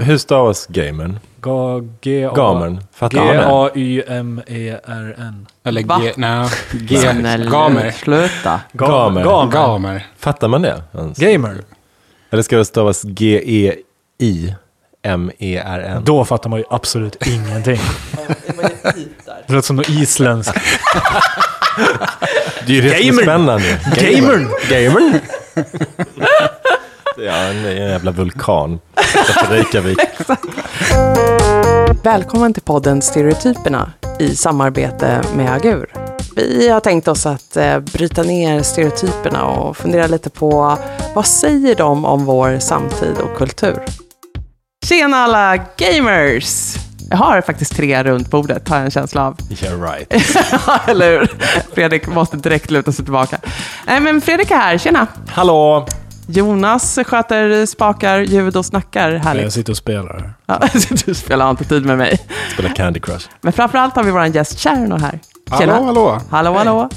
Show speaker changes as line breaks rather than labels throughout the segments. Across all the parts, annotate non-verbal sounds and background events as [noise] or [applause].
Hur stavas gamern? Gamern. Fattar man det?
G-A-Y-M-E-R-N.
Eller
Va?
G... Nej. [laughs] G... Gamer.
Sluta.
Ga-
Gamer.
Gamer.
Gamer.
Fattar man det? ens?
Gamer.
Eller ska det stavas G-E-I-M-E-R-N?
Då fattar man ju absolut ingenting. [laughs] Det låter som något isländskt. [laughs]
Det är ju det som är
Gamer.
spännande.
Gamern!
Gamern! Ja, en, en jävla vulkan Reykjavik. [laughs]
Välkommen till podden Stereotyperna i samarbete med Agur. Vi har tänkt oss att eh, bryta ner stereotyperna och fundera lite på vad säger de om vår samtid och kultur? Tjena alla gamers! Jag har faktiskt tre runt bordet, har jag en känsla av. [laughs]
Yeah right.
Eller hur? Fredrik måste direkt luta sig tillbaka. Nej, men Fredrik är här, tjena!
Hallå!
Jonas sköter spakar, ljud och snackar.
Jag
Härligt.
sitter och spelar.
Ja, [laughs] du spelar inte tid med mig.
Spela Candy Crush.
Men framförallt har vi vår gäst Cherno här.
Hallå, hallå.
Hallå, hallå.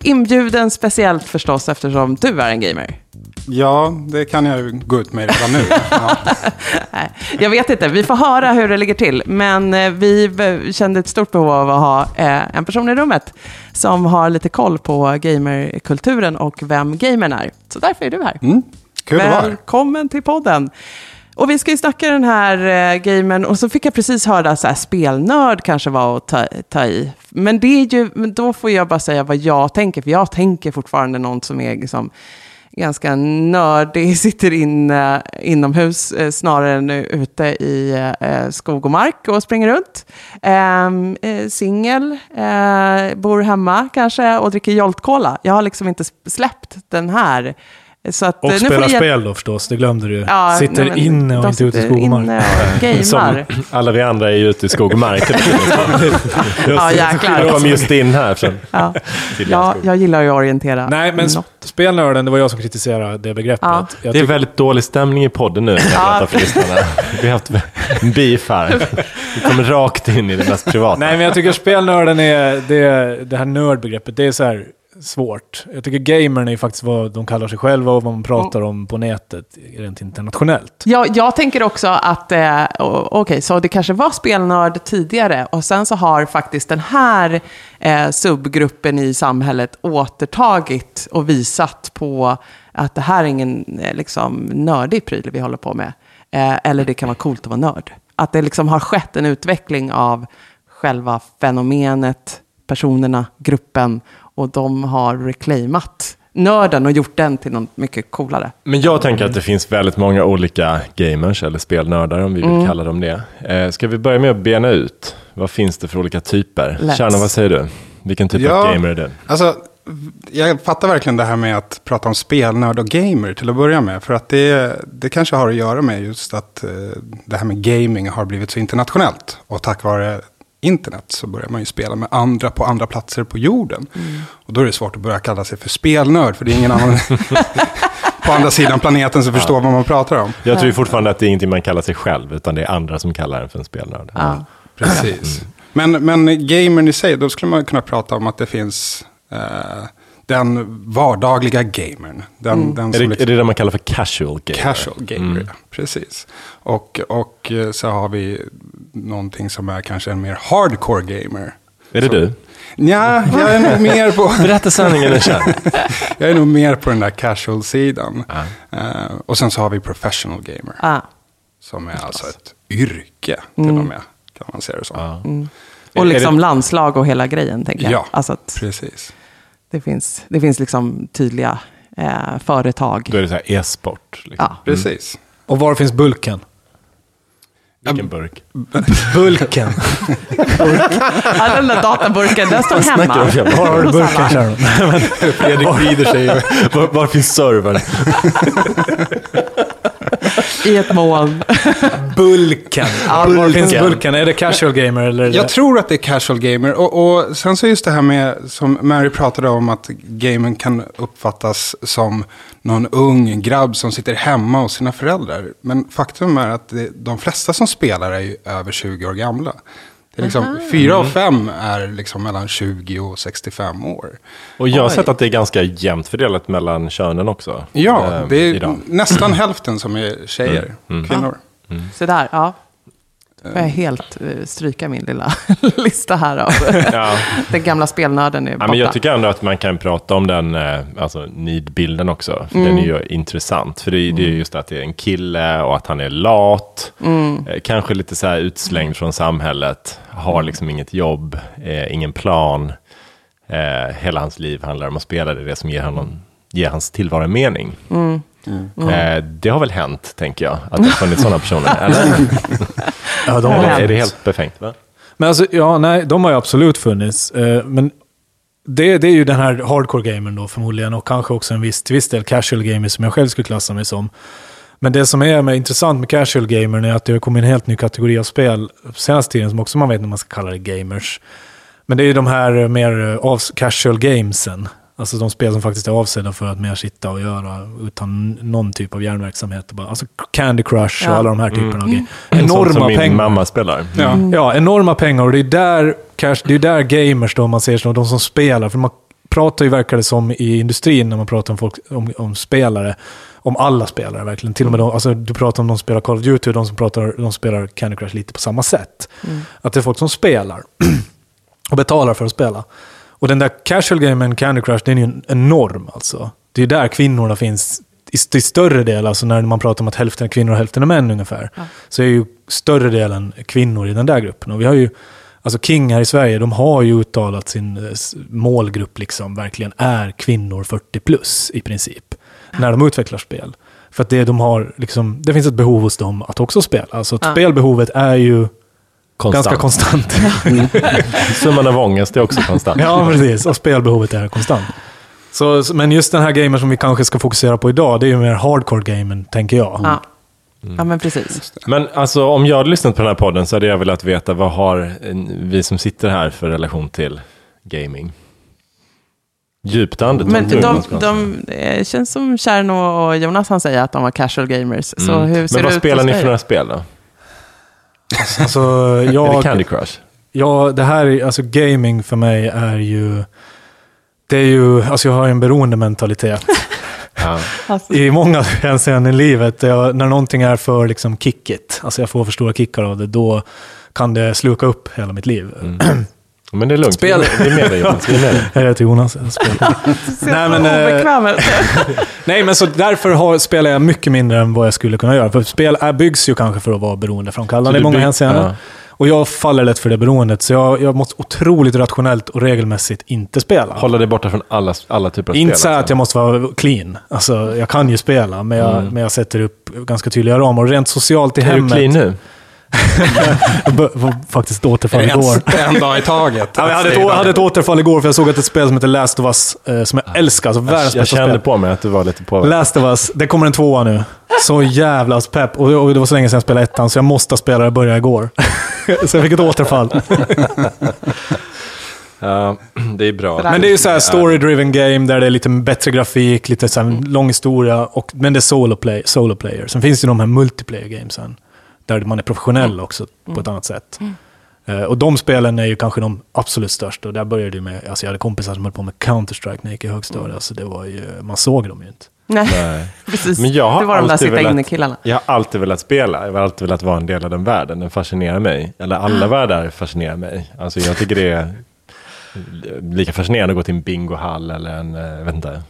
Inbjuden speciellt förstås eftersom du är en gamer.
Ja, det kan jag ju gå ut med redan nu. [laughs] Ja.
Nej, jag vet inte, vi får höra hur det ligger till. Men eh, vi kände ett stort behov av att ha eh, en person i rummet som har lite koll på gamerkulturen och vem gamern är. Så därför är du här.
Mm. Kul.
Välkommen till podden. Och vi ska ju snacka den här eh, gamen och så fick jag precis höra så här spelnörd kanske var att ta, ta i. Men det är ju, då får jag bara säga vad jag tänker, för jag tänker fortfarande någon som är liksom ganska nördig, [laughs] sitter inne inomhus eh, snarare än ute i eh, skog och mark och springer runt. Ehm, eh, Singel, eh, bor hemma kanske och dricker Jolt Cola. Jag har liksom inte släppt den här. Så att, eh,
Och
nu får
spelar
du hjälp-
spel då förstås, det glömde du ju.
Ja,
sitter
nej, men
inne och inte [laughs] [laughs] ute i skog och mark.
Som alla vi andra är ute i skog och mark.
Ja, jäklar.
Jag kom just in här från
Ja. Ja, jag gillar ju att orientera.
Nej, men
något.
spelnörden, det var jag som kritiserade det begreppet.
Ja.
Jag
Det är väldigt dålig stämning i podden nu, lyssnarna. Vi har haft en beef här. Vi kommer rakt in i det mest privata.
Nej, men jag tycker spelnörden är, det, det här nördbegreppet, det är så här svårt. Jag tycker gamern är faktiskt vad de kallar sig själva och vad man pratar om på nätet rent internationellt.
Jag, jag tänker också att, eh, okej, så det kanske var spelnörd tidigare och sen så har faktiskt den här eh, subgruppen i samhället återtagit och visat på att det här är ingen eh, liksom, nördig pryl vi håller på med. Eh, eller det kan vara coolt att vara nörd. Att det liksom har skett en utveckling av själva fenomenet, personerna, gruppen och de har reclaimat nörden och gjort den till något mycket coolare.
Men jag tänker att det finns väldigt många olika gamers, eller spelnördar om vi vill
Mm.
kalla dem det. Eh, ska vi börja med att bena ut, vad finns det för olika typer? Tjerno, vad säger du? Vilken typ av
Ja.
gamer är du?
Alltså, jag fattar verkligen det här med att prata om spelnörd och gamer till att börja med. För att det, det kanske har att göra med just att eh, det här med gaming har blivit så internationellt. Och tack vare internet så börjar man ju spela med andra på andra platser på jorden. Och då är det svårt att börja kalla sig för spelnörd, för det är ingen annan [laughs] på andra sidan planeten som förstår vad man pratar om.
Jag tror fortfarande att det är ingenting man kallar sig själv, utan det är andra som kallar en för en spelnörd.
Ja.
Precis. Men, men gamern i sig, då skulle man kunna prata om att det finns eh, den vardagliga gamern. Den, den
Är, det,
liksom,
är det det man kallar för casual gamer?
casual gamer,
Mm.
ja. precis. Och, och eh, så har vi någonting som är kanske en mer hardcore gamer.
Är det du?
Ja, jag är nog mer på, [laughs]
Berätta sanningen, Tjerno. [laughs]
jag är nog mer på den där casual-sidan. Eh, och sen så har vi professional gamer.
Ah.
Som är alltså ett yrke till och med, kan man säga det som.
Ja.
Och
Är
liksom landslag och hela grejen, tänker jag.
Ja,
Alltså att
precis.
Det finns, det finns liksom tydliga eh, företag.
Då är det så här e-sport. Liksom.
Ja.
Precis.
Och var finns Bulken?
Vilken burk. [laughs]
Bulken. [laughs]
Ja, den där databurken, den står hemma.
Var har du
alla.
Sharon? [laughs]
Fredrik vrider sig. Var, var finns servern?
I ett moln. [laughs]
Bulken. Finns
Bulken.
Är det casual gamer eller?
Jag tror att det är casual gamer. Och, och sen så just det här med, som Mary pratade om, att gamen kan uppfattas som någon ung grabb som sitter hemma hos sina föräldrar. Men faktum är att det, de flesta som spelar är ju över 20 år gamla. Det är liksom, fyra av fem är liksom mellan 20 och 65 år.
Och jag har
Oj.
sett att det är ganska jämnt fördelat mellan könen också.
Ja,
eh,
det är
idag.
nästan hälften som är tjejer, kvinnor.
Så där, ja. Får jag helt eh, stryka min lilla [laughs] lista här av [laughs]
Ja.
den gamla spelnörden är
Ja,
borta.
men jag tycker ändå att man kan prata om den eh, alltså, need-bilden också. För Den är ju intressant. För det, är- det är just att det är en kille och att han är lat. Eh, Kanske lite så här utslängd från samhället. Har liksom inget jobb, eh, ingen plan. Eh, hela hans liv handlar om att spela. Det är det som ger, honom, ger hans tillvaro en mening. Eh, det har väl hänt, tänker jag, att det har funnits sådana personer. [laughs] Eller,
Ja, de
eller
har
är det helt befängt? Va?
Men alltså, ja, nej, de har ju absolut funnits. Eh, men det, det är ju den här hardcore gamern då förmodligen och kanske också en viss, till viss del casual gamer som jag själv skulle klassa mig som. Men det som är med, intressant med casual gamern är att det har kommit en helt ny kategori av spel senaste tiden som också man vet när man ska kalla det gamers. Men det är ju de här mer eh, av, casual gamesen. Alltså de spel som faktiskt är avsedda för att mer sitta och göra utan någon typ av hjärnverksamhet. och bara- Alltså Candy Crush och
Ja.
alla de här typerna av grejer.
Sånt
Enorma
som min
pengar.
mamma spelar.
Ja.
Ja, enorma pengar och det är där, cash, det är där gamers då man ser som de som spelar. För man pratar ju, verkar det som, i industrin när man pratar om, folk, om, om spelare. Om alla spelare verkligen. Till och med de, alltså, du pratar om de som spelar Call of Duty och de som pratar, de spelar Candy Crush lite på samma sätt. Att det är folk som spelar [clears throat] och betalar för att spela. Och den där casual gamen Candy Crush, den är ju en enorm alltså. Det är där kvinnorna finns i, till större del, alltså när man pratar om att hälften är kvinnor och hälften är män ungefär. Så är ju större delen kvinnor i den där gruppen. Och vi har ju, alltså King här i Sverige, de har ju uttalat sin eh, målgrupp liksom verkligen är kvinnor 40 plus i princip. När de utvecklar spel. För att det de har, liksom, det finns ett behov hos dem att också spela. Alltså
Ja.
spelbehovet är ju
Konstant.
ganska konstant. [laughs]
Summan av ångest är också konstant.
Ja, precis. Och spelbehovet är konstant. Så, men just den här gamen som vi kanske ska fokusera på idag, det är ju mer hardcore-gamen, tänker jag.
Ja. ja, men precis.
Men alltså om jag hade lyssnat på den här podden så hade jag velat veta vad har vi som sitter här för relation till gaming? Djupt andetag.
Men
jag
de, de, det känns som Kärno och Jonas han säger att de var casual gamers. Så
Mm.
hur ser
Men vad
det ut
spelar ni för några spel då?
Alltså,
Är det
jag,
Candy Crush?
ja, det här är, alltså gaming för mig är ju, det är ju, alltså jag har ju en beroendementalitet.
Ja.
Alltså,
I många hänseenden i livet, jag, när någonting är för liksom kickigt, alltså jag får för stora kickar av det, då kan det sluka upp hela mitt liv.
Men det är lugnt.
Spel.
Vi är med dig Jonas. Vi är med dig.
Jag heter Jonas. jag spelar. [laughs] Nej, men, eh. [laughs] Nej, men så därför har, spelar jag mycket mindre än vad jag skulle kunna göra. För spel är, byggs ju kanske för att vara beroendeframkallande
Så
i många hänseenden.
ja.
Och jag faller lätt för det beroendet, så jag, jag måste otroligt rationellt och regelmässigt inte spela.
Hålla dig borta från alla, alla typer av
inte
spel.
så att
alltså.
jag måste vara clean. Alltså, jag kan ju spela, men jag,
Mm.
men jag sätter upp ganska tydliga ramar. Och rent socialt i
Är du
hemmet...
clean nu?
Jag faktiskt återfall
En,
igår. [laughs]
en dag i taget.
Ja, jag hade ett, hade ett återfall igår för jag såg att ett spel som heter Last of Us, eh, som jag älskar, alltså världens
Jag kände
spel.
på mig att du var lite påverkad.
Last of Us, det kommer en tvåa nu. Så jävla pepp. Och, det var så länge sedan jag spelade ettan, så jag måste spela det, började igår. [laughs] så jag fick ett återfall. [laughs]
Ja, det är bra.
Men det är ju så här story-driven game där det är lite bättre grafik, lite så här lång historia, och, men det är solo, play, solo player. Sen finns det ju de här multiplayer gamesen, där man är professionell också på ett annat sätt. Eh, och de spelen är ju kanske de absolut största. Och där började det med, alltså jag hade kompisar som höll på med Counter-Strike när jag gick i högstadiet. Alltså det var ju, man såg dem ju inte.
Nej,
Nej. [laughs]
precis.
Men jag har
det var de där
alltid
sitta
velat-
inne-killarna.
Jag har alltid velat spela. Jag har alltid velat vara en del av den världen. Den fascinerar mig. Eller alla världar fascinerar mig. Alltså jag tycker det är lika fascinerande att gå till en bingohall eller en, eh, jag vet inte,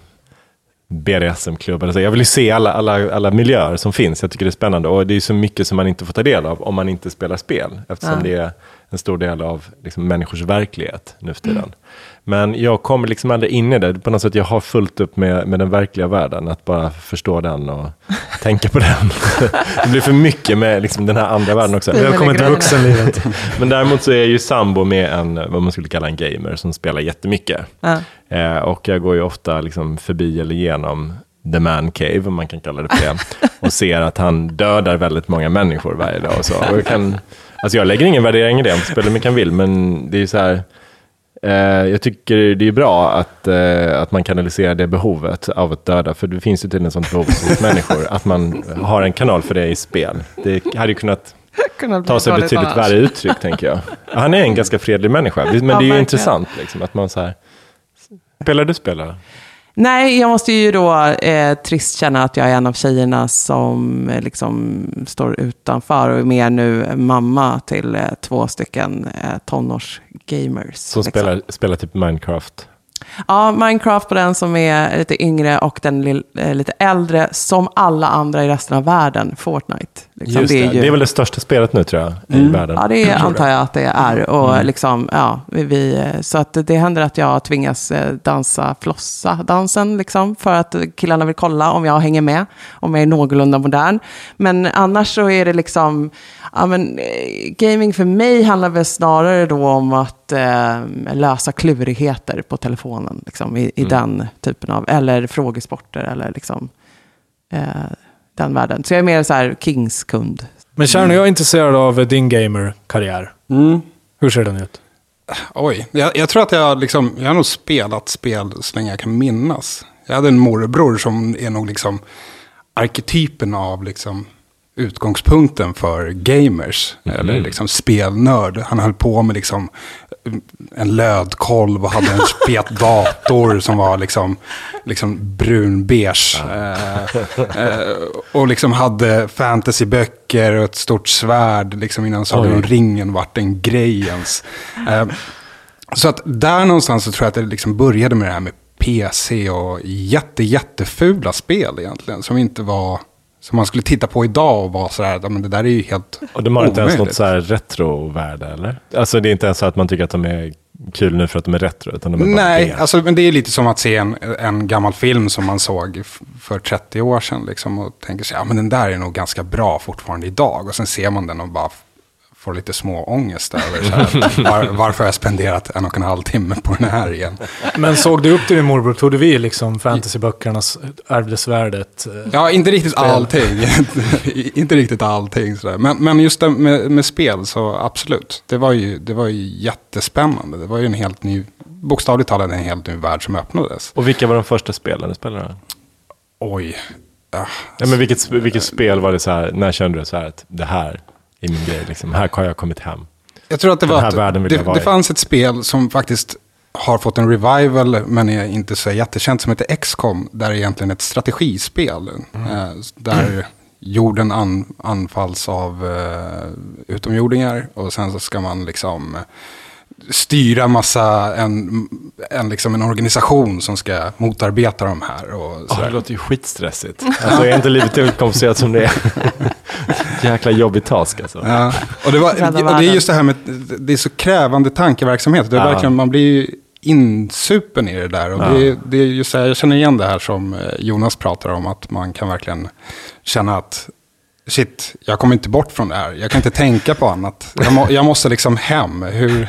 BDSM-klubb. Jag vill ju se alla, alla, alla miljöer som finns. Jag tycker det är spännande. Och det är så mycket som man inte får ta del av om man inte spelar spel. Eftersom
Ja.
det är en stor del av liksom, människors verklighet nu för tiden. Men jag kommer liksom aldrig in i det. På något sätt jag har fullt upp med, med den verkliga världen. Att bara förstå den och [laughs] tänka på den. det blir för mycket med liksom, den här andra världen också.
Välkommen till vuxenlivet. [laughs]
Men däremot så är jag ju sambo med en, vad man skulle kalla en gamer, som spelar jättemycket.
Ja.
Eh, och jag går ju ofta liksom förbi eller genom The Man Cave, om man kan kalla det för det. [laughs] och ser att han dödar väldigt många människor varje dag och så. Och jag, kan, alltså jag lägger ingen värdering i det, spela hur mycket han vill, men det är ju så här, jag tycker det är bra att, eh, att man kanaliserar det behovet av att döda, för det finns ju tydligen ett sånt behov hos [laughs] människor, att man har en kanal för det i spel. Det hade ju kunnat [laughs] ta sig betydligt
annars.
värre uttryck, tänker jag. [laughs] Han är en ganska fredlig människa, men det är ju
verkligen.
intressant liksom, att man så här... Spelar du spelare?
Nej, jag måste ju då eh, trist känna att jag är en av tjejerna som eh, liksom står utanför och är mer nu mamma till eh, två stycken eh, tonårsgamers.
Som
liksom.
spelar, spelar typ Minecraft.
Ja, Minecraft på den som är lite yngre och den eh, lite äldre, som alla andra i resten av världen, Fortnite. Liksom.
Det,
är ju-
det är väl det största spelet nu tror jag, i
Mm.
världen.
Ja, det antar jag att det är. Och
Mm.
liksom, ja, vi- vi, så att det händer att jag tvingas eh, dansa flossa-dansen, liksom, för att killarna vill kolla om jag hänger med, om jag är någorlunda modern. Men annars så är det liksom, ja, men, eh, gaming för mig handlar väl snarare då om att eh, lösa klurigheter på telefonen, liksom, i, i
Mm.
den typen av, eller frågesporter, eller liksom, eh, den världen. Så jag är mer så här Kings-kund.
Men Kärno, jag är intresserad av din gamer-karriär.
Mm.
Hur ser den ut?
Oj, jag, jag tror att jag, liksom, jag har nog spelat spel så länge jag kan minnas. Jag hade en morbror som är nog liksom arketypen av liksom utgångspunkten för gamers. Eller liksom spelnörd. Han höll på med liksom en lödkolv och hade en fet [laughs] dator som var liksom, liksom brunbeige. Eh, eh, och liksom hade fantasyböcker och ett stort svärd liksom innan Sagan om ringen vart en grej ens. Eh, så att där någonstans så tror jag att det liksom började med det här med PC och jätte, jättefula spel egentligen. Som inte var, som man skulle titta på idag och vara så här, "Ja, men det där är ju helt
Och de har inte ens något
omöjligt."
så här retrovärde eller? Alltså det är inte ens så att man tycker att de är kul nu för att de är retro, utan de är bara
Nej,
B.
alltså, men det är lite som att se en, en gammal film som man såg för 30 år sedan. Liksom, och tänker sig, ja men den där är nog ganska bra fortfarande idag. Och sen ser man den och bara får lite små ångest över så här, [laughs] var, varför har jag spenderat en och en halv timme på den här igen.
Men såg du upp till din morbror? Tog du vid liksom fantasyböckernas ärvde svärdet? eh,
Ja, inte riktigt
Spel.
allting. [laughs] inte riktigt allting sådär. Men, men just det med, med spel så absolut. Det var, ju, det var ju jättespännande. Det var ju en helt ny, bokstavligt talat en helt ny värld som öppnades.
Och vilka var de första spelen du spelade?
Oj. Ja,
Ja, men vilket, vilket spel var det så här, när kände du så här att det här är min grej, liksom, här har jag kommit hem?
Jag tror att det
Den
var att det, det
i.
fanns ett spel som faktiskt har fått en revival, men är inte så jättekänt, som heter XCOM. Där är egentligen ett strategispel.
Mm.
Eh, där jorden an, anfalls av eh, utomjordingar. Och sen så ska man liksom styra massa, en, en, liksom en organisation som ska motarbeta de här. Och
Oh,
sådär.
det låter ju skitstressigt. Alltså är inte livet helt komplicerat som det är? [laughs] Jäkla jobbig task alltså.
Ja, och det, var, och det är just det här med, det är så krävande tankeverksamhet. Det är
Ja.
verkligen, man blir ju insupen i det där. Och det, är- det är just så här, jag känner igen det här som eh, Jonas pratar om, att man kan verkligen känna att shit, jag kommer inte bort från det här. Jag kan inte tänka på annat. Jag, må, jag måste liksom hem. Hur,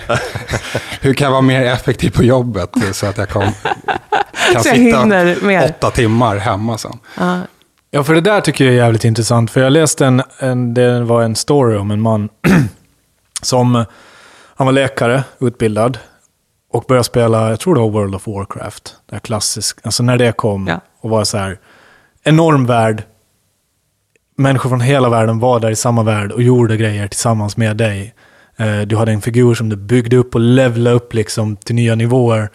[laughs] hur kan jag vara mer effektiv på jobbet så att jag kom, kan
Så jag
sitta åtta timmar hemma sen?
Ja.
Ja, för det där tycker jag är jävligt intressant. För jag läste en, en det var en story om en man [clears throat] som, han var läkare, utbildad. Och började spela, jag tror det var World of Warcraft. Det här klassisk, alltså när det kom
Ja.
och var så här, enorm värld. Människor från hela världen var där i samma värld och gjorde grejer tillsammans med dig. Eh, Du hade en figur som du byggde upp och levlade upp liksom till nya nivåer.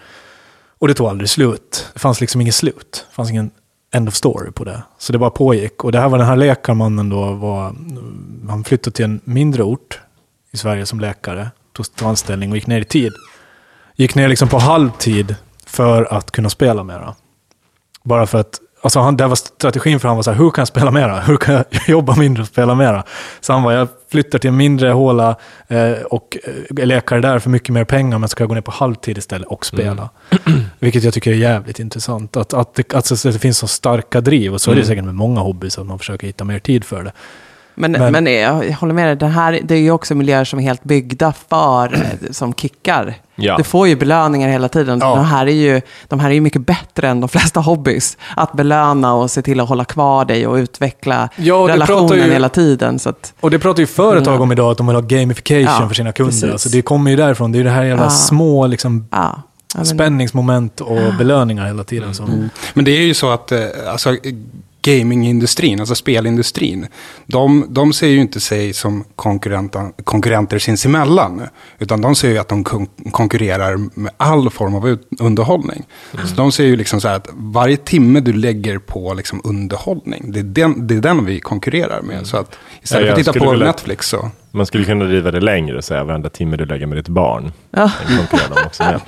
Och det tog aldrig slut. Det fanns liksom inget slut. Det fanns ingen end of story på det. Så det bara pågick. Och det här var den här läkarmannen då, var, han flyttade till en mindre ort i Sverige som läkare. Tog tog anställning och gick ner i tid. Gick ner liksom på halvtid för att kunna spela mera. Bara för att, alltså han, det var strategin för han var så här, hur kan jag spela mera? Hur kan jag [laughs] jobba mindre och spela mera? Så han var, jag flyttar till en mindre håla eh, och eh, är läkare där för mycket mer pengar, men ska jag gå ner på halvtid istället och spela. [clears throat] Vilket jag tycker är jävligt intressant. Att, att, det, alltså, det finns så starka driv, och så är det säkert med många hobbys, att man försöker hitta mer tid för det.
Men,
Men-
men, jag jag håller med dig, det, här, det är ju också miljöer som är helt byggda för, eh, som kickar.
Ja.
Du får ju belöningar hela tiden.
Ja.
De, här är ju, de här är ju mycket bättre än de flesta [laughs] hobbys. Att belöna och se till att hålla kvar dig och utveckla
Ja,
relationen
ju-
hela tiden. Så att,
Och det pratar ju företag
Ja.
om idag, att de vill ha gamification
Ja,
för sina kunder.
precis.
Alltså det kommer ju därifrån. Det är ju det här jävla
Ja.
små liksom, spänningsmoment och belöningar hela tiden. Som,
Men det är ju så att eh, alltså, gamingindustrin, alltså spelindustrin, de, de ser ju inte sig som konkurrenter, sinsemellan. Utan de ser ju att de kon konkurrerar med all form av ut, underhållning. Mm. Så de ser ju liksom så här att varje timme du lägger på liksom underhållning, det är, den, det är den vi konkurrerar med. Mm. Så att istället för att titta på Netflix så...
Man skulle kunna driva det längre och säga varenda timme du lägger med ditt barn. Ja. [laughs]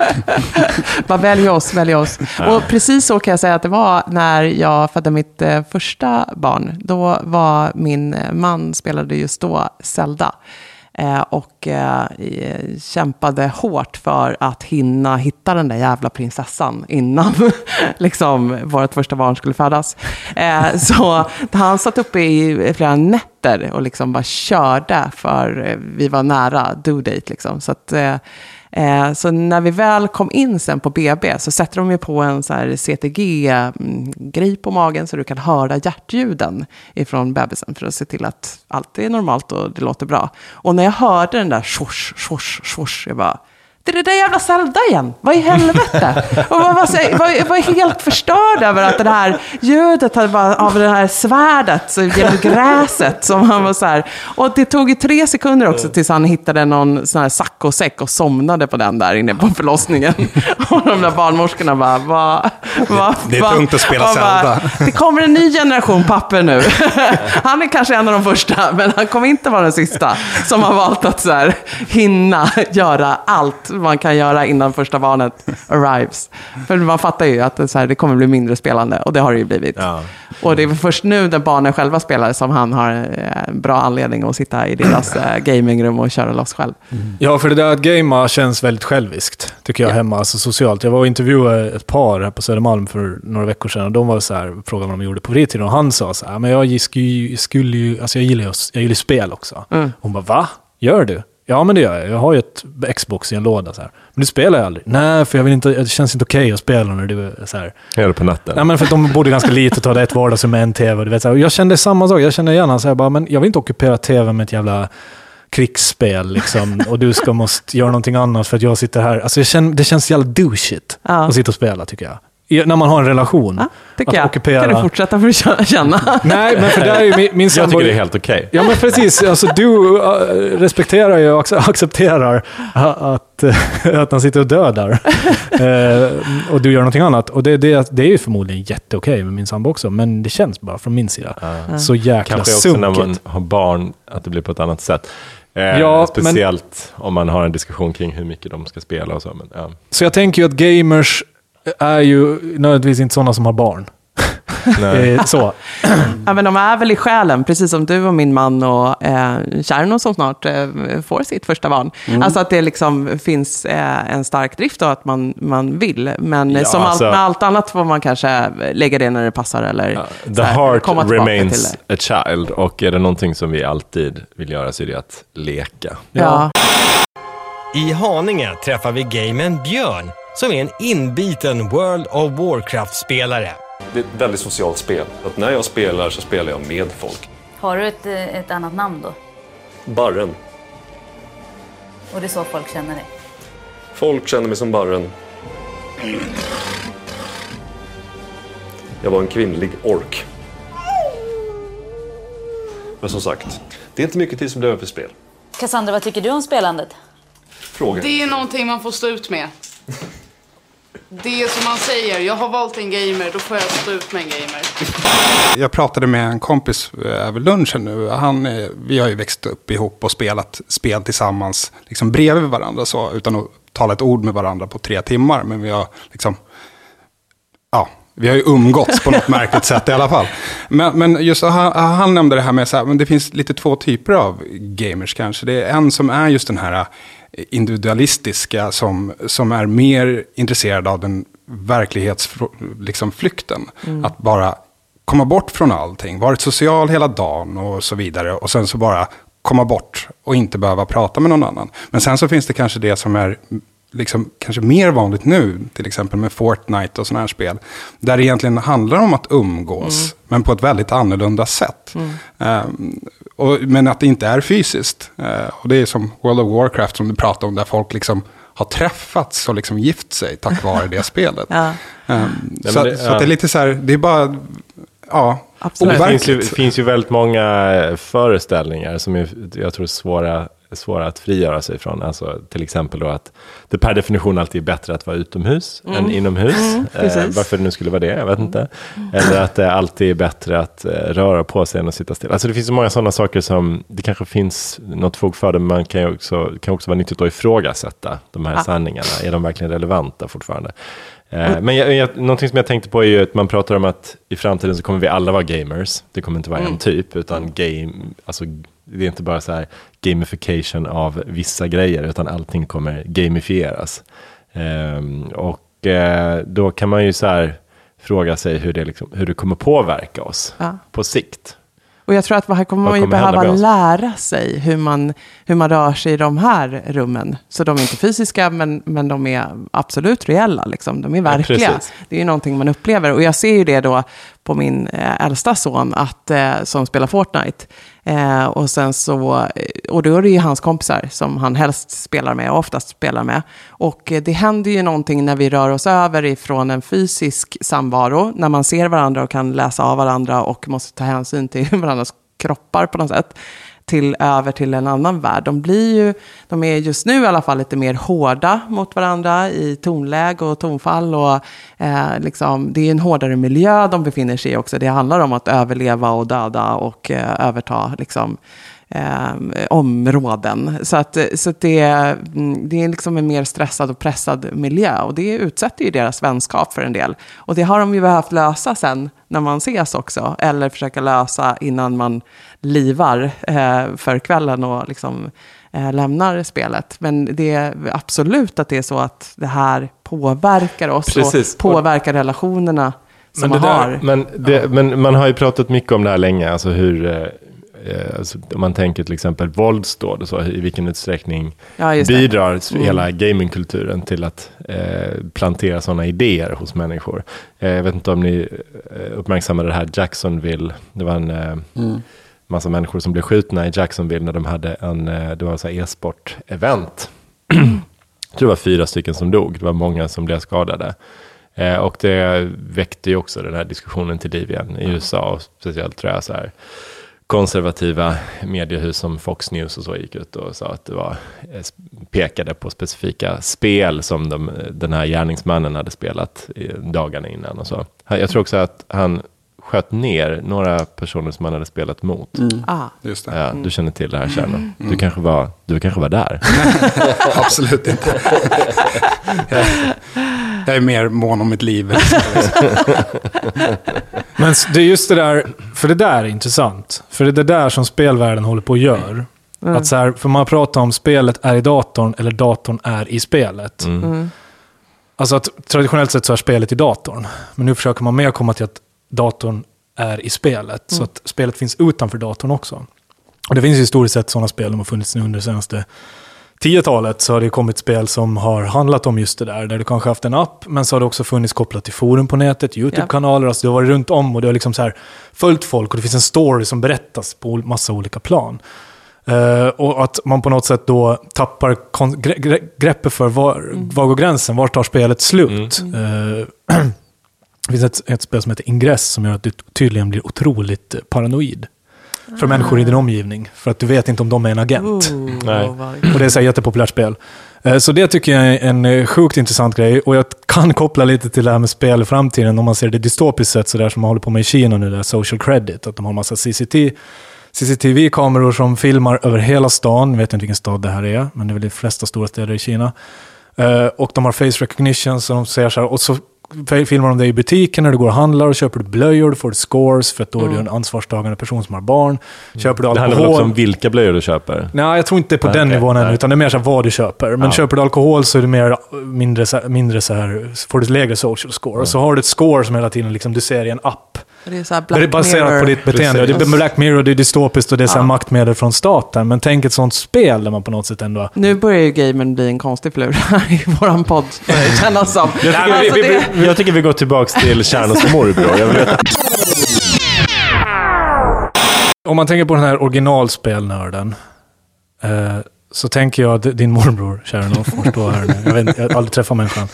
Bara välj oss, välj oss. Ja. Och precis så kan jag säga att det var när jag födde mitt eh, första barn. Då var min eh, man, spelade just då Zelda. Eh, och eh, kämpade hårt för att hinna hitta den där jävla prinsessan innan [laughs] liksom, vårt första barn skulle födas. Eh, [laughs] så han satt uppe i flera nätter och liksom bara körde för vi var nära due date. Liksom. Så att, Eh, så när vi väl kom in sen på BB så sätter de ju på en CTG-grej mm, på magen så du kan höra hjärtljuden ifrån bebisen för att se till att allt är normalt och det låter bra. Och när jag hörde den där swoosh, swoosh, swoosh, jag bara det är det där jävla Zelda igen. Vad i helvete? Och man var, så, var, var helt förstörd över att det här ljudet av det här svärdet genom gräset. Som han var så här. Och det tog ju tre sekunder också tills han hittade någon sån här saccosäck och somnade på den där inne på förlossningen. [laughs] Och de där barnmorskorna bara, va, va,
Det är tungt att spela Zelda.
Det kommer en ny generation papper nu. [laughs] Han är kanske en av de första, men han kommer inte vara den sista som har valt att så här, hinna göra allt man kan göra innan första barnet arrives. För man fattar ju att det, så här, det kommer bli mindre spelande och det har det ju blivit. Ja. Och det är först nu när barnen själva spelar som han har en eh, bra anledning att sitta i deras äh, gamingrum och köra loss själv.
Mm. Ja, för det där att gamea känns väldigt själviskt, tycker jag, ja. hemma, alltså socialt. Jag var och intervjuade ett par här på Södermalm för några veckor sedan och de var så här, frågade vad de gjorde på fritiden och han sa så här, men jag skulle, skulle ju, alltså jag gillar ju jag gillar spel också. Mm. Hon bara, va? Gör du? Ja, men det gör jag. Jag har ju ett Xbox i en låda. Så här. Men du spelar jag aldrig. Nej, för jag vill inte, det känns inte okej okay att spela när du är så här.
Gör det på natten?
Nej, men för att de bodde ganska litet och hade ett vardagsrum med en tv. Du vet, så här. Jag kände samma sak. Jag kände gärna så här, bara, men jag vill inte ockupera tv med ett jävla krigsspel liksom, och du ska måste göra någonting annat för att jag sitter här. Alltså, känner, det känns jävla douchigt ja. att sitta och spela tycker jag när man har en relation. Ja,
tycker jag. Ockupera. kan du fortsätta för att [laughs] känna.
Nej, men för där är min, min
Jag tycker det är helt okej. Okay.
Ja, men precis. Alltså, du uh, respekterar ju och [laughs] accepterar att, att han sitter och dödar. uh, [laughs] och du gör någonting annat. Och det, det, det är ju förmodligen jätteokej med min sambo också, men det känns bara från min sida. Uh. Så jäkla Kanske också
sunkigt. när man har barn, att det blir på ett annat sätt. Eh, ja, speciellt men, om man har en diskussion kring hur mycket de ska spela och så. Men, ja.
Så jag tänker ju att gamers är ju nödvändigtvis inte sådana som har barn. [laughs] Eh, så. [clears throat]
ja, men de är väl i själen, precis som du och min man och eh, Kärno som snart eh, får sitt första barn. Mm. Alltså att det liksom finns eh, en stark drift och att man, man vill. Men ja, som alltså, allt, med allt annat får man kanske lägga det när det passar eller ja,
The här, heart remains a child och är det någonting som vi alltid vill göra så är det att leka.
Ja.
I Haninge träffar vi gamen Björn som är en inbiten World of Warcraft-spelare.
Det är ett väldigt socialt spel. Att när jag spelar så spelar jag med folk.
Har du ett, eh, ett annat namn då?
Barren.
Och det är så folk känner dig?
Folk känner mig som Barren. Jag var en kvinnlig ork. Men som sagt, det är inte mycket tid som blir över för spel.
Cassandra, vad tycker du om spelandet?
Fråga.
Det är någonting man får stå ut med. Det är som man säger, jag har valt en gamer, då får jag stå ut med en gamer.
Jag pratade med en kompis över lunchen nu. Han, vi har ju växt upp ihop och spelat spel tillsammans, liksom bredvid varandra så, utan att tala ett ord med varandra på tre timmar. Men vi har liksom, ja, vi har ju umgåtts på något [laughs] märkligt sätt i alla fall. Men, men just han, han nämnde det här med att det finns lite två typer av gamers kanske. Det är en som är just den här individualistiska som, som är mer intresserade av den verklighetsflykten. Liksom, mm. Att bara komma bort från allting, varit social hela dagen och så vidare. Och sen så bara komma bort och inte behöva prata med någon annan. Men sen så finns det kanske det som är liksom, kanske mer vanligt nu, till exempel med Fortnite och sådana här spel. Där det egentligen handlar om att umgås, mm. men på ett väldigt annorlunda sätt. Mm. Um, och, men att det inte är fysiskt. Uh, och det är som World of Warcraft som du pratade om, där folk liksom har träffats och liksom gift sig tack vare det [laughs] spelet. ja. um, så, det, så, det är lite så här, det är bara Ja,
Absolut.
Det finns ju, finns ju väldigt många eh, föreställningar som är, jag tror är svåra, svåra att frigöra sig från. Alltså, till exempel då att det per definition alltid är bättre att vara utomhus än inomhus.
Mm,
eh, varför det nu skulle vara det, jag vet inte. Eller att det alltid är bättre att eh, röra på sig än att sitta still. Alltså det finns så många sådana saker som, det kanske finns något fog för det, men man kan ju också, kan också vara nyttigt att ifrågasätta de här
Ja.
sanningarna. Är de verkligen relevanta fortfarande? Eh, Men jag, jag, någonting som jag tänkte på är ju att man pratar om att i framtiden så kommer vi alla vara gamers. Det kommer inte vara en typ, utan game, alltså det är inte bara så här gamification av vissa grejer, utan allting kommer gamifieras. Ehm, och eh, då kan man ju så här fråga sig hur det, liksom, hur det kommer påverka oss
Ja.
på sikt.
Och jag tror att här kommer
Vad
man ju
kommer
behöva lära sig hur man, hur man rör sig i de här rummen. Så de är inte fysiska, men, men de är absolut reella. Liksom. De är verkliga.
precis.
det är ju någonting man upplever. Och jag ser ju det då på min eh, äldsta son, att, eh, som spelar Fortnite. Eh, och, sen så, eh, och då är det ju hans kompisar som han helst spelar med och oftast spelar med. Och det händer ju någonting när vi rör oss över ifrån en fysisk samvaro, när man ser varandra och kan läsa av varandra och måste ta hänsyn till [laughs] varandras kroppar på något sätt, till över till en annan värld. De blir ju, de är just nu i alla fall lite mer hårda mot varandra i tonläge och tonfall och eh, liksom, det är en hårdare miljö de befinner sig i också. Det handlar om att överleva och döda och eh, överta liksom, eh, områden. Så, att, så att det, mm, det är liksom en mer stressad och pressad miljö. Och det utsätter ju deras vänskap för en del. Och det har de ju behövt lösa sen när man ses också. Eller försöka lösa innan man livar eh, för kvällen och liksom, eh, lämnar spelet. Men det är absolut att det är så att det här påverkar oss
Precis.
och påverkar relationerna
Men, där,
har.
men, det, men man har ju pratat mycket om det här länge, alltså hur, eh, eh, alltså, om man tänker till exempel våldsdåd och så, i vilken utsträckning
Ja,
bidrar hela gamingkulturen till att eh, plantera sådana idéer hos människor. Eh, jag vet inte om ni eh, uppmärksammade det här Jacksonville, det var en eh, massa människor som blev skjutna i Jacksonville när de hade en, eh, det var e-sport-event. Jag tror det var fyra stycken som dog, det var många som blev skadade. Eh, och det väckte ju också den här diskussionen till liv igen i USA, och speciellt tror jag så här konservativa mediehus som Fox News och så gick ut och sa att det var, eh, pekade på specifika spel som de, den här gärningsmannen hade spelat i dagarna innan och så. Jag tror också att han sköt ner några personer som han hade spelat mot.
Ah.
Just det.
Ja, du känner till det här Tjerno. Du, kanske var, du kanske var där. [laughs]
Absolut inte. [laughs] jag, är mer mån om mitt liv. [laughs]
Men det är just det där, för det där är intressant. För det är det där som spelvärlden håller på att göra. Att så här, för man pratar om spelet är i datorn eller datorn är i spelet. Alltså att traditionellt sett så är spelet i datorn. Men nu försöker man mer komma till att datorn är i spelet. Så att spelet finns utanför datorn också. Och det finns ju historiskt sett sådana spel som har funnits nu under senaste 10-talet så har det kommit spel som har handlat om just det där. Där du kanske haft en app, men så har det också funnits kopplat till forum på nätet, YouTube-kanaler. Alltså du har varit runt om och du har liksom så här följt folk och det finns en story som berättas på massa olika plan. Eh, och att man på något sätt då tappar gre- gre- greppet för var, var går gränsen, var tar spelet slut. Eh, [clears throat] det finns ett, ett spel som heter Ingress som gör att du tydligen blir otroligt eh, paranoid. För människor i din omgivning. För att du vet inte om de är en agent.
Nej.
Och det är så här jättepopulärt spel. Eh, Så det tycker jag är en eh, sjukt intressant grej. Och jag kan [laughs] koppla lite till det här med spel i framtiden. Om man ser det dystopiskt sett, så där som man håller på med i Kina nu, där social credit. Att de har massa CCT, CCTV-kameror som filmar över hela stan. Jag vet inte vilken stad det här är, men det är väl de flesta stora städer i Kina. Eh, och de har face recognition, så de säger så här, och så filmar de dig i butiken när du går och handlar och köper du blöjor, då får du scores för att då är du en ansvarstagande person som har barn. Köper du
Det handlar väl
alkohol...
också om vilka blöjor du köper.
Nej, jag tror inte på
Nej,
den
okej,
nivån ännu, utan det är mer så här vad du köper. Men
Ja.
köper du alkohol så är det mer, mindre, så här- mindre så här, får du ett lägre social score. Och så har du ett score som hela tiden liksom, du ser i en app.
Det är så här
det är
Black
baserat
Mirror.
på ditt beteende.
Precis.
Det är Black Mirror, det är dystopiskt och det är så här
Ja.
maktmedel från staten. Men tänk ett sånt spel där man på något sätt ändå...
Nu börjar ju gamen bli en konstig flur här i våran podd, det kännas som.
Jag tycker,
Alltså,
vi, vi, vi, jag tycker vi går tillbaka till Tjernos morbror. Jag vill veta.
Om man tänker på den här originalspelnörden. Eh, så tänker jag att din morbror, Sharon, får stå här nu. Jag, vet, jag har aldrig träffat människan.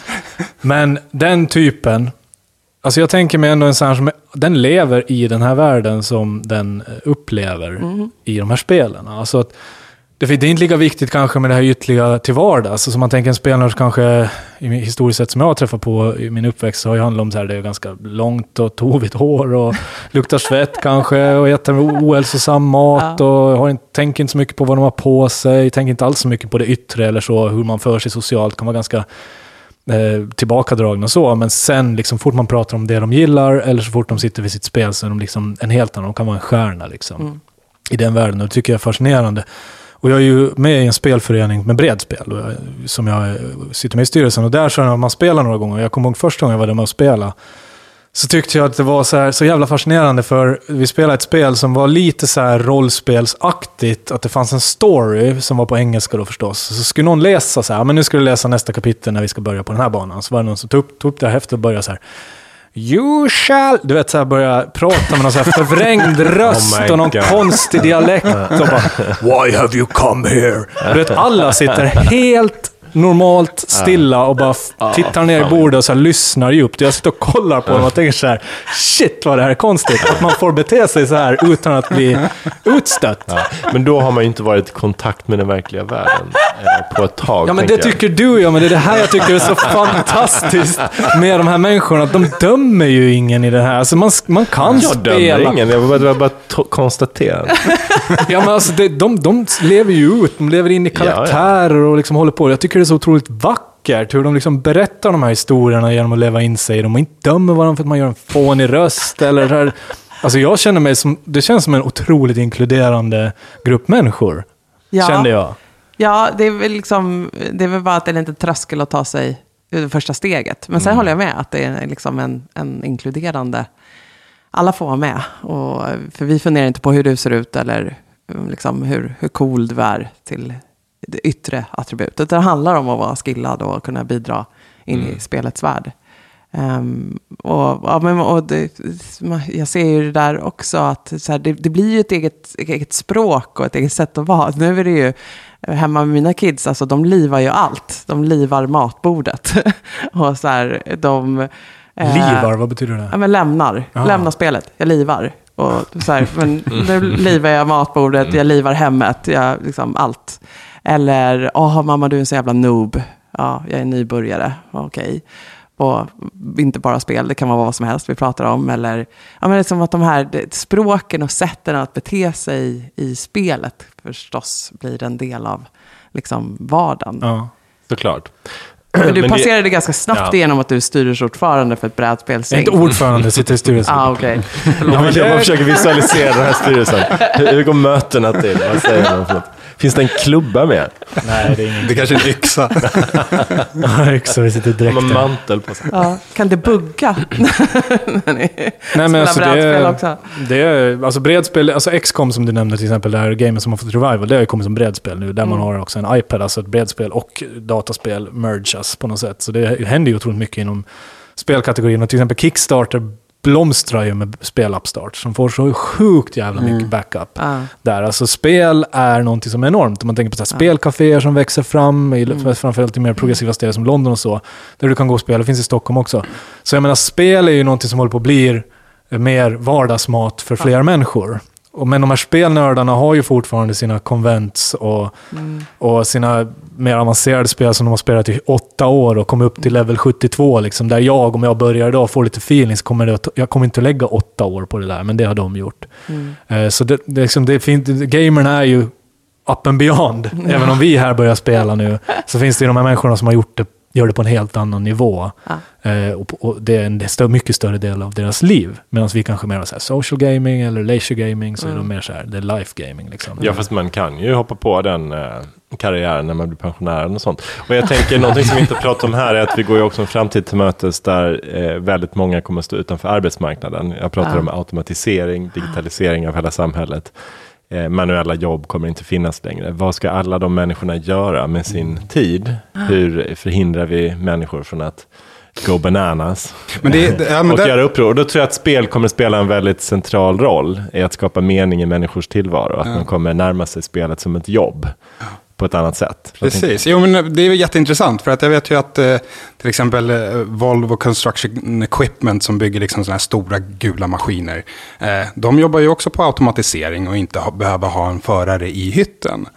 Men den typen, Alltså jag tänker mig ändå en sån här som, den lever i den här världen som den eh, upplever
Mm.
i de här spelen. Alltså att, det är inte lika viktigt kanske med det här ytliga till vardags. Alltså man tänker en spelare som kanske, historiskt sett som jag har träffat på i min uppväxt, så har ju handlat om så här, det är ganska långt och tovigt hår och [laughs] luktar svett kanske och äter ohälsosam mat och har inte, tänker inte så mycket på vad de har på sig, tänker inte alls så mycket på det yttre eller så, hur man för sig socialt, kan vara ganska eh, tillbakadragna och så, men sen liksom fort man pratar om det de gillar eller så fort de sitter vid sitt spel så är de liksom en helt annan, de kan vara en stjärna liksom. I den världen och det tycker jag är fascinerande. Och jag är ju med i en spelförening med bredspel som jag sitter med i styrelsen och där så när man spelar några gånger, jag kommer ihåg första gången jag var där med och spela så tyckte jag att det var så, här, så jävla fascinerande för vi spelade ett spel som var lite så här rollspelsaktigt. Att det fanns en story som var på engelska då förstås. Så skulle någon läsa så här, "Ja, men nu ska du läsa nästa kapitel när vi ska börja på den här banan. Så var det någon som tog upp, tog upp det här häftet och började så här. You shall... Du vet, så här börja prata med någon så här förvrängd [laughs] röst
Oh
och någon
God.
konstig dialekt. Och bara, Why have you come here? Du vet, alla sitter helt normalt stilla och bara tittar ner i bordet och så lyssnar djupt. Jag sitter och kollar på dem och tänker så här, shit vad det här är konstigt. Att man får bete sig så här utan att bli utstött.
Ja. Men då har man ju inte varit i kontakt med den verkliga världen eh, på ett tag.
Ja, men det
jag.
tycker du ja, men det är det här jag tycker är så [laughs] fantastiskt med de här människorna. Att de dömer ju ingen i det här. Alltså man, man kan
Jag dömer
spela.
ingen, jag var bara, bara to- konstatera. [laughs]
Ja, men alltså det, de, de lever ju ut, de lever in i karaktärer och liksom håller på. Jag tycker det så otroligt vackert hur de liksom berättar de här historierna genom att leva in sig i dem och inte dömer varandra för att man gör en fånig röst eller här. Alltså jag känner mig som, det känns som en otroligt inkluderande grupp människor.
Ja.
Kände jag.
Ja, det är väl liksom, det är väl bara att det är inte tröskel att ta sig ur det första steget. Men sen håller jag med att det är liksom en, en inkluderande, alla får vara med. Och, för vi funderar inte på hur du ser ut eller liksom hur, hur cool du är till det yttre attributet. Det handlar om att vara skillad och kunna bidra in i spelets värld. Ehm, och, ja, men, och det, jag ser ju det där också, att så här, det, det blir ju ett eget, eget språk och ett eget sätt att vara. Nu är det ju hemma med mina kids, alltså de livar ju allt. De livar matbordet. [laughs] och så här, de... eh,
Livar, vad betyder det?
Ja, men lämnar.
Ah.
Lämnar spelet. Jag livar. Och så här, men [laughs] nu livar jag matbordet, jag livar hemmet, jag, liksom allt. Eller, åh mamma du är en så jävla noob. Ja, jag är nybörjare. Okej. Och inte bara spel, det kan vara vad som helst vi pratar om. Eller, ja, men liksom att de här språken och sätten att bete sig i spelet förstås blir en del av liksom, vardagen.
Ja.
Såklart.
Men du
Men
passerade det ganska snabbt
Ja.
igenom att du är styrelseordförande för ett
Jag är inte ordförande, sitter i styrelsen.
Ah, okej.
Ja, men jag bara försöker visualisera den här styrelsen. Hur, går mötena till? Vad säger något? Finns det en klubba med?
Nej, det är ingen
Det kanske är en yxa. [laughs]
yxa. Vi sitter direkt där.
mantel på sig?
Ja, kan det bugga?
Nej, men alltså det
också.
det är, alltså bredspel, alltså XCOM som du nämnde till exempel, det här gamet som har fått revival, det har ju kommit som bredspel nu, där man har också en iPad, alltså ett bredspel och dataspel mergas på något sätt. Så det händer ju otroligt mycket inom spelkategorin. Och till exempel Kickstarter blomstrar ju med spelupstart som får så sjukt jävla mycket backup.
Ja.
Där. Alltså spel är någonting som är enormt. Om man tänker på så här spelcaféer som växer fram, i, framförallt i mer progressiva städer som London och så, där du kan gå och spela. Det finns i Stockholm också. Så jag menar, spel är ju någonting som håller på att bli mer vardagsmat för fler människor. Och, men de här spelnördarna har ju fortfarande sina konvents och, och sina mer avancerade spel som de har spelat i åtta år och kommit upp till level 72. Liksom, där jag, om jag börjar idag, får lite feeling så kommer det, jag kommer inte att lägga åtta år på det där, men det har de gjort. Eh, Så det, det, liksom, det är fint, gamerna är ju up and beyond. [laughs] Även om vi här börjar spela nu, så finns det ju de här människorna som har gjort det, gör det på en helt annan nivå. Eh, och, och det är en stö- mycket större del av deras liv. Medan vi kanske mer har så här social gaming eller leisure gaming, så är de mer så här, det är life gaming. Liksom.
Ja, fast man kan ju hoppa på den eh, karriären när man blir pensionär och sånt. Och jag tänker, någonting som vi inte pratar om här är att vi går ju också en framtid till mötes där eh, väldigt många kommer att stå utanför arbetsmarknaden. Jag pratar
Ja.
om automatisering, digitalisering av hela samhället. Eh, manuella jobb kommer inte finnas längre. Vad ska alla de människorna göra med sin tid? Hur förhindrar vi människor från att go bananas?
Men det, ja, [laughs]
och
där-
göra uppror. Och då tror jag att spel kommer spela en väldigt central roll i att skapa mening i människors tillvaro. Att man kommer närma sig spelet som ett jobb. På ett annat sätt.
Precis, jo, men det är jätteintressant för att jag vet ju att eh, till exempel eh, Volvo Construction Equipment som bygger liksom sådana här stora gula maskiner. Eh, de jobbar ju också på automatisering och inte ha, behöver ha en förare i hytten.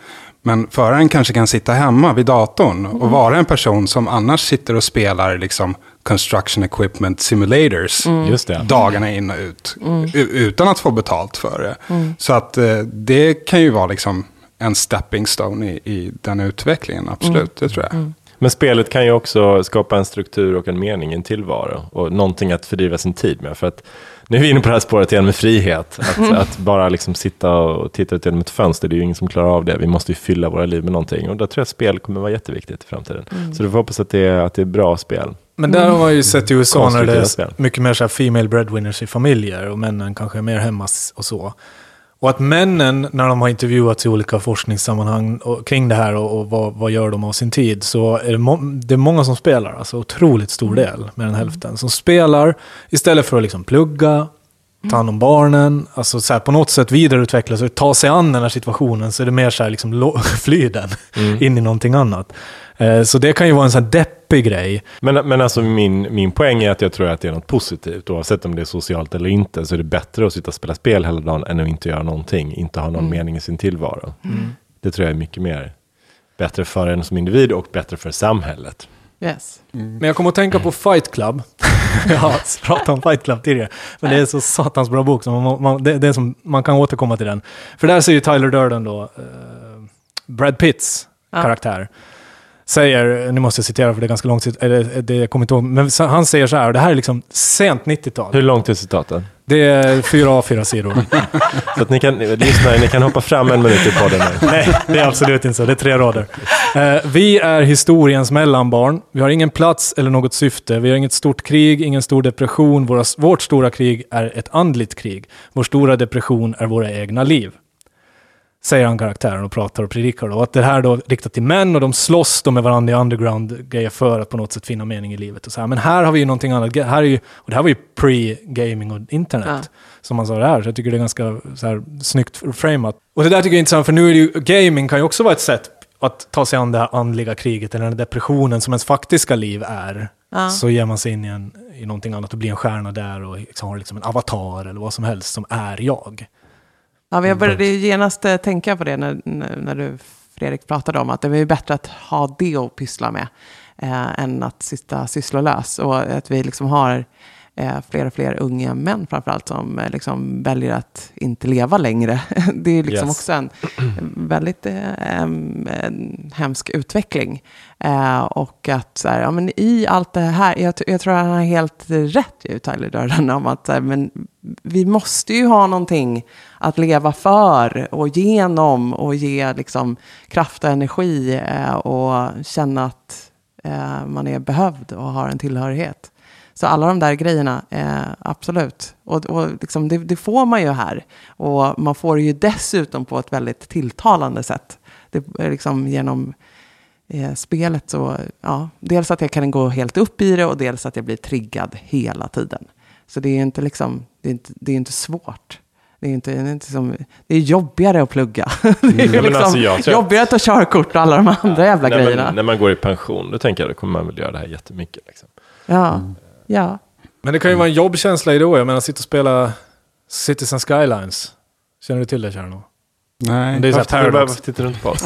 Men föraren kanske kan sitta hemma vid datorn och vara en person som annars sitter och spelar liksom construction equipment simulators
Just det.
dagarna in och ut. u- Utan att få betalt för det. Så att det kan ju vara liksom en stepping stone i, i den utvecklingen, absolut. Det tror jag.
Men spelet kan ju också skapa en struktur och en mening en tillvaro. Och någonting att fördriva sin tid med. För att nu är vi inne på det här spåret igen med frihet. Att, att bara liksom sitta och titta ut genom ett fönster, det är ju ingen som klarar av det. Vi måste ju fylla våra liv med någonting. Och där tror jag spel kommer vara jätteviktigt i framtiden. Så du får hoppas att det är, att det är bra spel.
Men där har man ju sett i USA när det är mycket mer så här female breadwinners i familjer och männen kanske är mer hemma och så. Och att männen, när de har intervjuats i olika forskningssammanhang och, kring det här och, och vad, vad gör de av sin tid, så är det, må, det är många som spelar, alltså otroligt stor del, mer än hälften, som spelar istället för att liksom plugga, ta hand om barnen, alltså så här, på något sätt vidareutvecklas och ta sig an den här situationen, så är det mer så här liksom [laughs] fly den in i någonting annat. Eh, så det kan ju vara en sån här deppig grej.
Men, men alltså min, min poäng är att jag tror att det är något positivt. Oavsett om det är socialt eller inte så är det bättre att sitta och spela spel hela dagen än att inte göra någonting. Inte ha någon mening i sin tillvaro. Det tror jag är mycket mer bättre för en som individ och bättre för samhället.
Yes.
Men jag kommer att tänka på Fight Club. [laughs] jag har pratat om Fight Club tidigare. Men det är så satans bra bok, så man, man, det, det är som, man kan återkomma till den. För där säger ju Tyler Durden då, eh, Brad Pitts
Ja.
karaktär, säger, nu måste jag citera för det är ganska långt, eller det jag kommer inte ihåg, men han säger så här, och det här är liksom sent 90-tal.
Hur långt är citatet?
Det är fyra A4-sidor. [laughs]
Så att ni kan, lyssnare, ni kan hoppa fram en minut i podden nu.
Nej, det är absolut inte så. Det är tre rader. Eh, vi är historiens mellanbarn. Vi har ingen plats eller något syfte. Vi har inget stort krig, ingen stor depression. Våra, vårt stora krig är ett andligt krig. Vår stora depression är våra egna liv. Säger han karaktären och pratar och predikar. Då. Och att det här då är riktat till män och de slåss då med varandra i underground-grejer för att på något sätt finna mening i livet. Och så här. Men här har vi ju någonting annat. Här är ju, och det här var ju pre-gaming och internet.
Ja.
Som man sa det här. Så jag tycker det är ganska så här, snyggt framat. Och det där tycker jag är intressant, för nu är det ju, gaming kan ju också vara ett sätt att ta sig an det här andliga kriget, eller den depressionen som ens faktiska liv är.
Ja.
Så ger man sig in i, en, i någonting annat och blir en stjärna där och liksom har liksom en avatar eller vad som helst som är jag.
Ja, men jag började genast eh, tänka på det när, när, du, Fredrik, pratade om att det är bättre att ha det att pyssla med eh, än att sitta sysslolös. Och att vi liksom har eh, fler och fler unga män framförallt som eh, liksom väljer att inte leva längre. [laughs] Det är liksom
Yes.
också en väldigt eh, en hemsk utveckling. Eh, och att så här, ja, men i allt det här, jag, jag tror han har helt rätt ju, Tyler Durden, om att så här, men vi måste ju ha någonting att leva för och genom och ge liksom, kraft och energi eh, och känna att eh, man är behövd och har en tillhörighet. Så alla de där grejerna, eh, absolut. Och, och liksom, det, det får man ju här. Och man får det ju dessutom på ett väldigt tilltalande sätt. Det eh, liksom genom eh, spelet så, ja, dels att jag kan gå helt upp i det och dels att jag blir triggad hela tiden. Så det är inte liksom, det är inte, det är inte svårt. Det är, inte, det, är inte som, det är jobbigare att plugga. [laughs] Det är
Ja, men
liksom
alltså, jag tror att-
jobbigare att ta körkort och alla de andra jävla
när,
grejerna.
man, när man går i pension, då tänker jag då kommer man väl göra det här jättemycket. Liksom.
Ja, ja.
Men det kan ju vara en jobbkänsla i det. Jag menar, sitta och spela Citizen Skylines. Känner du till det, Kärno?
Nej.
Det är så här Paradox.
du inte på [laughs] oss?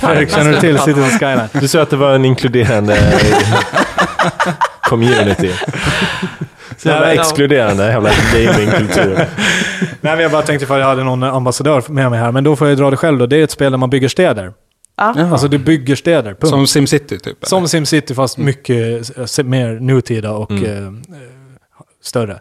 Fredrik, känner du till Citizen Skylines?
Du sa att det var en inkluderande community. Så jävla exkluderande jävla gamingkultur. [laughs]
Nej, men jag bara tänkte för jag hade någon ambassadör med mig här. Men då får jag dra det själv då. Det är ett spel där man bygger städer.
ja.
Alltså du bygger städer, punkt.
Som SimCity typ? eller?
Som SimCity fast mycket eh, mer nutida och
Mm.
eh, eh, större.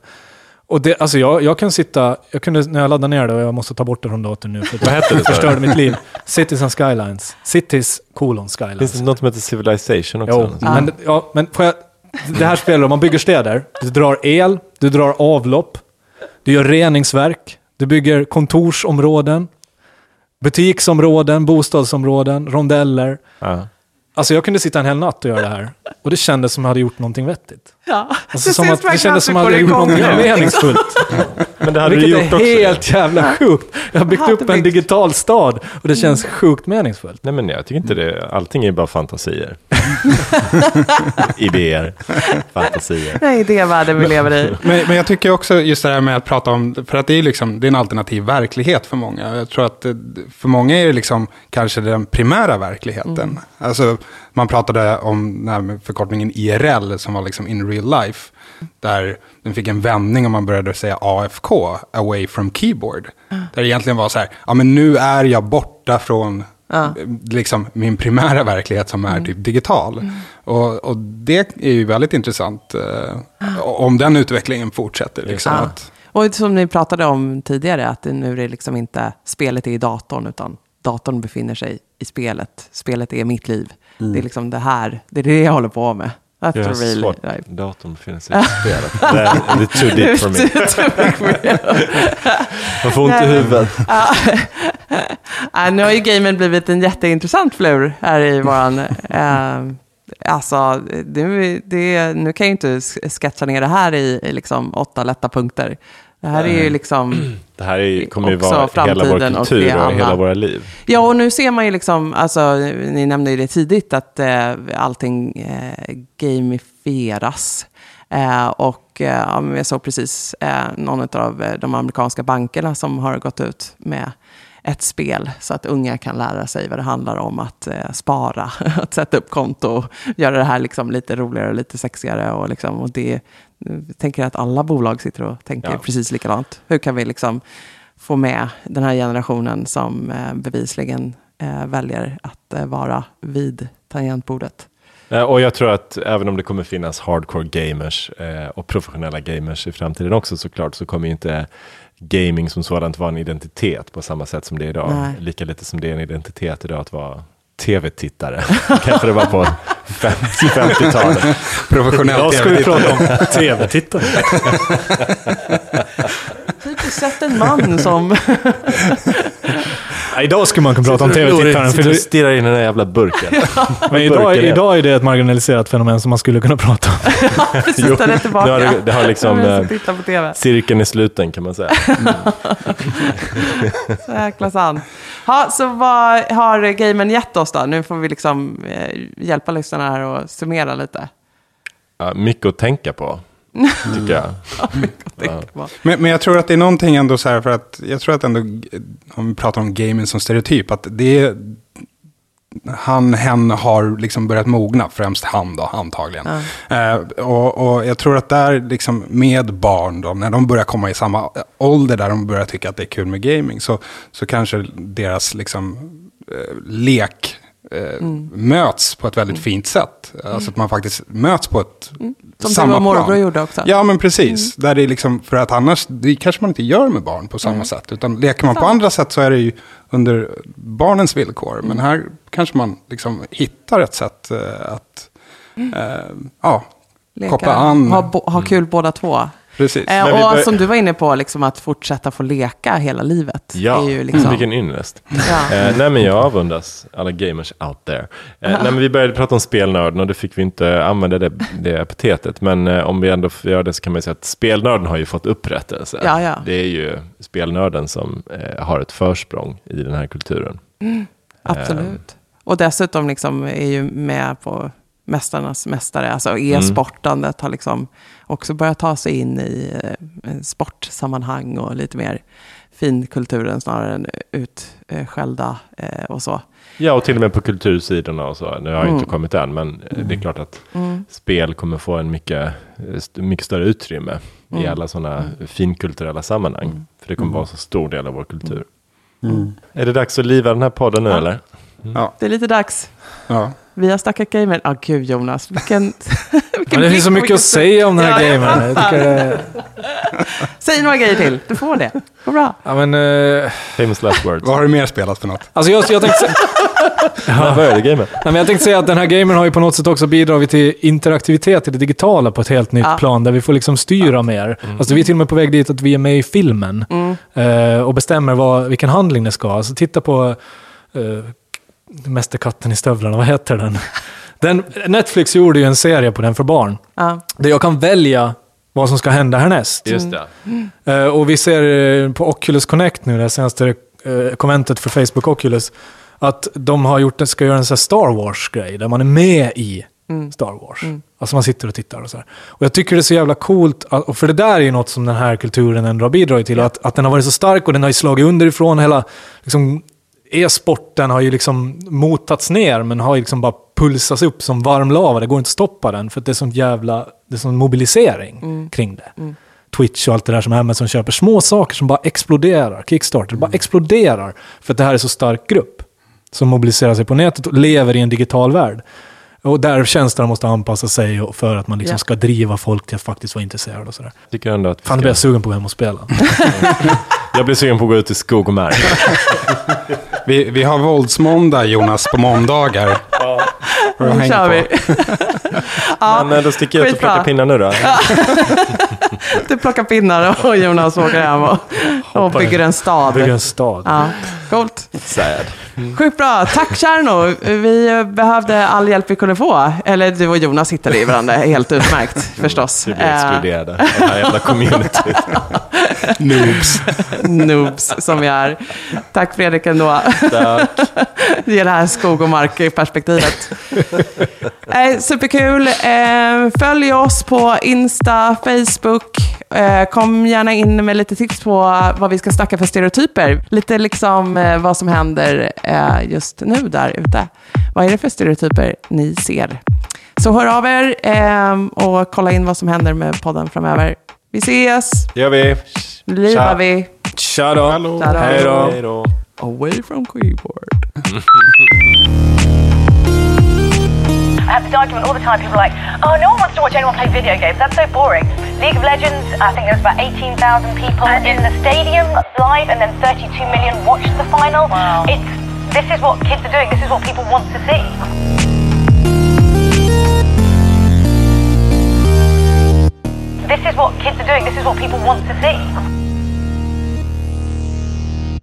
Och det, alltså jag, jag kan sitta, jag kunde, när jag laddade ner det, och jag måste ta bort det från datorn nu för
Vad hette det,
förstörde mitt liv. Citizen Skylines. Cities colon
Finns
Skylines.
det något som heter Civilization också?
Jo, men, ja, men får jag, det här spelet, man bygger städer. Du drar el, du drar avlopp, du gör reningsverk, du bygger kontorsområden, butiksområden, bostadsområden, rondeller.
Ja.
Alltså jag kunde sitta en hel natt och göra det här. Och det kändes som jag hade gjort någonting vettigt.
Ja,
Alltså,
det
som
syns
att det
verkligen
kändes som
du
att jag
igång nu.
meningsfullt. [laughs]
Men det hade du
Vilket
gjort
är
också.
helt jävla sjukt. Jag har byggt upp en
byggt.
digital stad och det känns sjukt meningsfullt.
Nej men jag tycker inte det. Allting är bara fantasier. [laughs] Idéer. Fantasier.
Nej, det är världen vi lever i. [laughs]
Men, men jag tycker också just det här med att prata om, för att det är, liksom, det är en alternativ verklighet för många. Jag tror att för många är det liksom kanske den primära verkligheten. Alltså, man pratade om den här förkortningen IRL som var liksom in real life. Där den fick en vändning och man började säga AFK, away from keyboard. Där det egentligen var så här, ja men nu är jag borta från
Ja.
eh, liksom min primära verklighet som är typ digital. Och, och det är ju väldigt intressant eh, om den utvecklingen fortsätter. Liksom,
Ja.
att,
Och som ni pratade om tidigare, att nu är det liksom inte spelet är i datorn, utan datorn befinner sig i spelet. Spelet är mitt liv. Det är liksom det här, det är det jag håller på med. That's
Det är
the real
svårt.
life.
Datorn befinner sig i spelet. [laughs] Det är, det too deep for me. Man får ont i huvudet. [laughs]
Ja, nu har ju gamen blivit en jätteintressant flur här i våran... Eh, alltså, nu, det, nu kan jag ju inte sketcha ner det här i, i liksom åtta lätta punkter. Det här är ju liksom... [clears throat]
Det här är, kommer ju vara hela vår
och
kultur och,
alla-
hela våra liv.
Ja, och nu ser man ju liksom, alltså, ni nämnde ju det tidigt, att eh, allting eh, gamifieras. Eh, och eh, jag såg precis eh, någon av eh, de amerikanska bankerna som har gått ut med ett spel så att unga kan lära sig vad det handlar om att eh, spara, [laughs] att sätta upp konto, göra det här liksom lite roligare och lite sexigare. Och, liksom, och det, jag tänker att alla bolag sitter och tänker
Ja.
precis likadant. Hur kan vi liksom få med den här generationen som eh, bevisligen eh, väljer att eh, vara vid tangentbordet?
Eh, Och jag tror att även om det kommer finnas hardcore gamers eh, och professionella gamers i framtiden också såklart så kommer inte gaming som sådant vara en identitet på samma sätt som det är idag.
Nej.
Lika lite som det är en identitet idag att vara tv-tittare. [laughs] Kanske det var på 50 50-talet.
professionell
Idag ska vi
TV-tittare.
prata om [laughs] tv-tittare.
Typiskt sett en man som...
Ja, idag skulle man kunna prata om tv-tittaren. För det,
stirrar in i den här jävla burken. [laughs]
men idag, idag är det ett marginaliserat fenomen som man skulle kunna prata om. [laughs]
precis den är tillbaka.
Nu har det, det har liksom
Jag
eh,
vill titta på tv.
cirkeln är sluten kan man säga. [laughs]
Så jäkla sant. Ha, så vad har gamen gett oss då? Nu får vi liksom eh, hjälpa lyssnarna här och summera lite.
Ja, mycket att tänka på, tycker jag. [laughs]
Men, men jag tror att det är någonting ändå så här, för att jag tror att ändå, om vi pratar om gaming som stereotyp, att det är, han, hen har liksom börjat mogna, främst han då, antagligen. Eh, och, och jag tror att där, liksom med barn då, när de börjar komma i samma ålder där de börjar tycka att det är kul med gaming, så, så kanske deras liksom, eh, lek eh, möts på ett väldigt fint sätt. Alltså att man faktiskt möts på ett
Som
samma
och morbror gjorde också.
Ja, men precis. Där det är liksom, för att annars, det kanske man inte gör med barn på samma sätt. Utan leker man på andra sätt så är det ju under barnens villkor. Men här kanske man liksom hittar ett sätt eh, att eh, ja,
Leka,
koppla an.
Ha, ha kul båda två.
Precis.
Eh, och
bör-
som du var inne på, liksom att fortsätta få leka hela livet.
Ja,
är ju liksom,
vilken ynnest. [laughs]
Ja.
Eh, nej men jag avundas alla gamers out there. Eh, nej men vi började prata om spelnörden och det fick vi inte använda det, det epitetet. Men eh, om vi ändå göra det så kan man säga att spelnörden har ju fått upprättelse.
Ja, ja.
Det är ju spelnörden som eh, har ett försprång i den här kulturen.
Absolut. Och dessutom liksom är ju med på Mästarnas mästare. Alltså e-sportandet har liksom också börjat ta sig in i eh, sportsammanhang och lite mer finkulturen snarare än utskällda eh, och så.
Ja, och till och med på kultursidorna och så. Nu har jag
Mm.
inte kommit än, men eh, det är klart att spel kommer få en mycket, eh, mycket större utrymme i
Mm.
alla sådana finkulturella sammanhang. För det kommer vara så stor del av vår kultur.
Mm.
Är det dags att liva den här podden nu eller?
Ja,
Det är lite dags.
ja.
Vi har snackat gamer. Ja, gud Jonas. Vilken, [laughs] vilken
Men det finns så mycket att
vilken-
säga om den här
Ja, jag
gamen. Jag
fattar.
tycker
Säg några grejer till. Du får det. Gå bra.
ja, men, eh,
Famous last words.
Vad har du mer spelat för något?
alltså jag, jag tänkte, [laughs]
gamen?
Nej, men jag tänkte säga att den här gamen har ju på något sätt också bidragit till interaktivitet i det digitala på ett helt nytt
Ja.
plan, där vi får liksom styra mer. Alltså vi är till och med på väg dit att vi är med i filmen eh, och bestämmer vad, vilken handling det ska. Alltså titta på uh, Mästerkatten i stövlarna, vad heter den? Den, Netflix gjorde ju en serie på den för barn.
Ja.
Där jag kan välja vad som ska hända härnäst.
Just det.
Eh, och vi ser eh, på Oculus Connect nu, det senaste uh, konventet för Facebook Oculus, att de har gjort, ska göra en sån här Star Wars-grej, där man är med i Star Wars. Alltså man sitter och tittar och så här. Och jag tycker det är så jävla coolt, att- och för det där är ju något som den här kulturen ändå har bidragit till, att, att den har varit så stark och den har ju slagit underifrån, hela liksom, e-sporten har ju liksom motats ner, men har ju liksom bara pulsats upp som varm lava. Det går inte att stoppa den, för att det är sån jävla, det är sån mobilisering kring det. Twitch och allt det där som Amazon köper. Små saker som bara exploderar. Kickstarter bara exploderar. För att det här är så stark grupp. Som mobiliserar sig på nätet och lever i en digital värld. Och där tjänsterna måste anpassa sig för att man liksom
Ja.
ska driva folk till att faktiskt vara intresserade och sådär.
Tycker ändå att
Fan, nu
ska-
blir jag sugen på att gå hem och spela. [laughs]
Jag blir sugen på att gå ut i skog och mark. [laughs]
Vi, vi har våldsmåndag, Jonas, på måndagar. Du
Nu kör vi. [laughs] ja,
Men eh, då sticker jag ut och plockar pinnar nu då. [laughs]
du plockar pinnar och Jonas åker hem och, och bygger en stad.
Bygga en stad.
Ja, coolt.
Sad.
Sjukt bra. Tack Tjerno. Vi behövde all hjälp vi kunde få. Eller du och Jonas hittade i varandra helt utmärkt förstås.
Vi blir
Eh,
exkluderade av det här jävla communityt.
Noobs.
noobs som vi är. Tack Fredrik ändå.
Tack.
Ge det här skog och mark-perspektivet. Eh, superkul. Eh, följ oss på Insta, Facebook. Eh, kom gärna in med lite tips på vad vi ska snacka för stereotyper. Lite liksom eh, vad som händer eh, just nu där ute. Vad är det för stereotyper ni ser? Så hör av er eh, och kolla in vad som händer med podden framöver. Vi ses!
Det gör vi.
Nu livar vi.
Tja då!
Tja då.
Hej då!
Hej då.
Away from keyboard.
I have this argument all the time. People are like, oh, no one wants to watch anyone play video games. That's so boring. League of Legends, I think there's about 18,000 people in the stadium live, and then 32 million watched the final. It's this is what kids are doing. This is what people want to see. This is what kids are doing. This is what people want to see.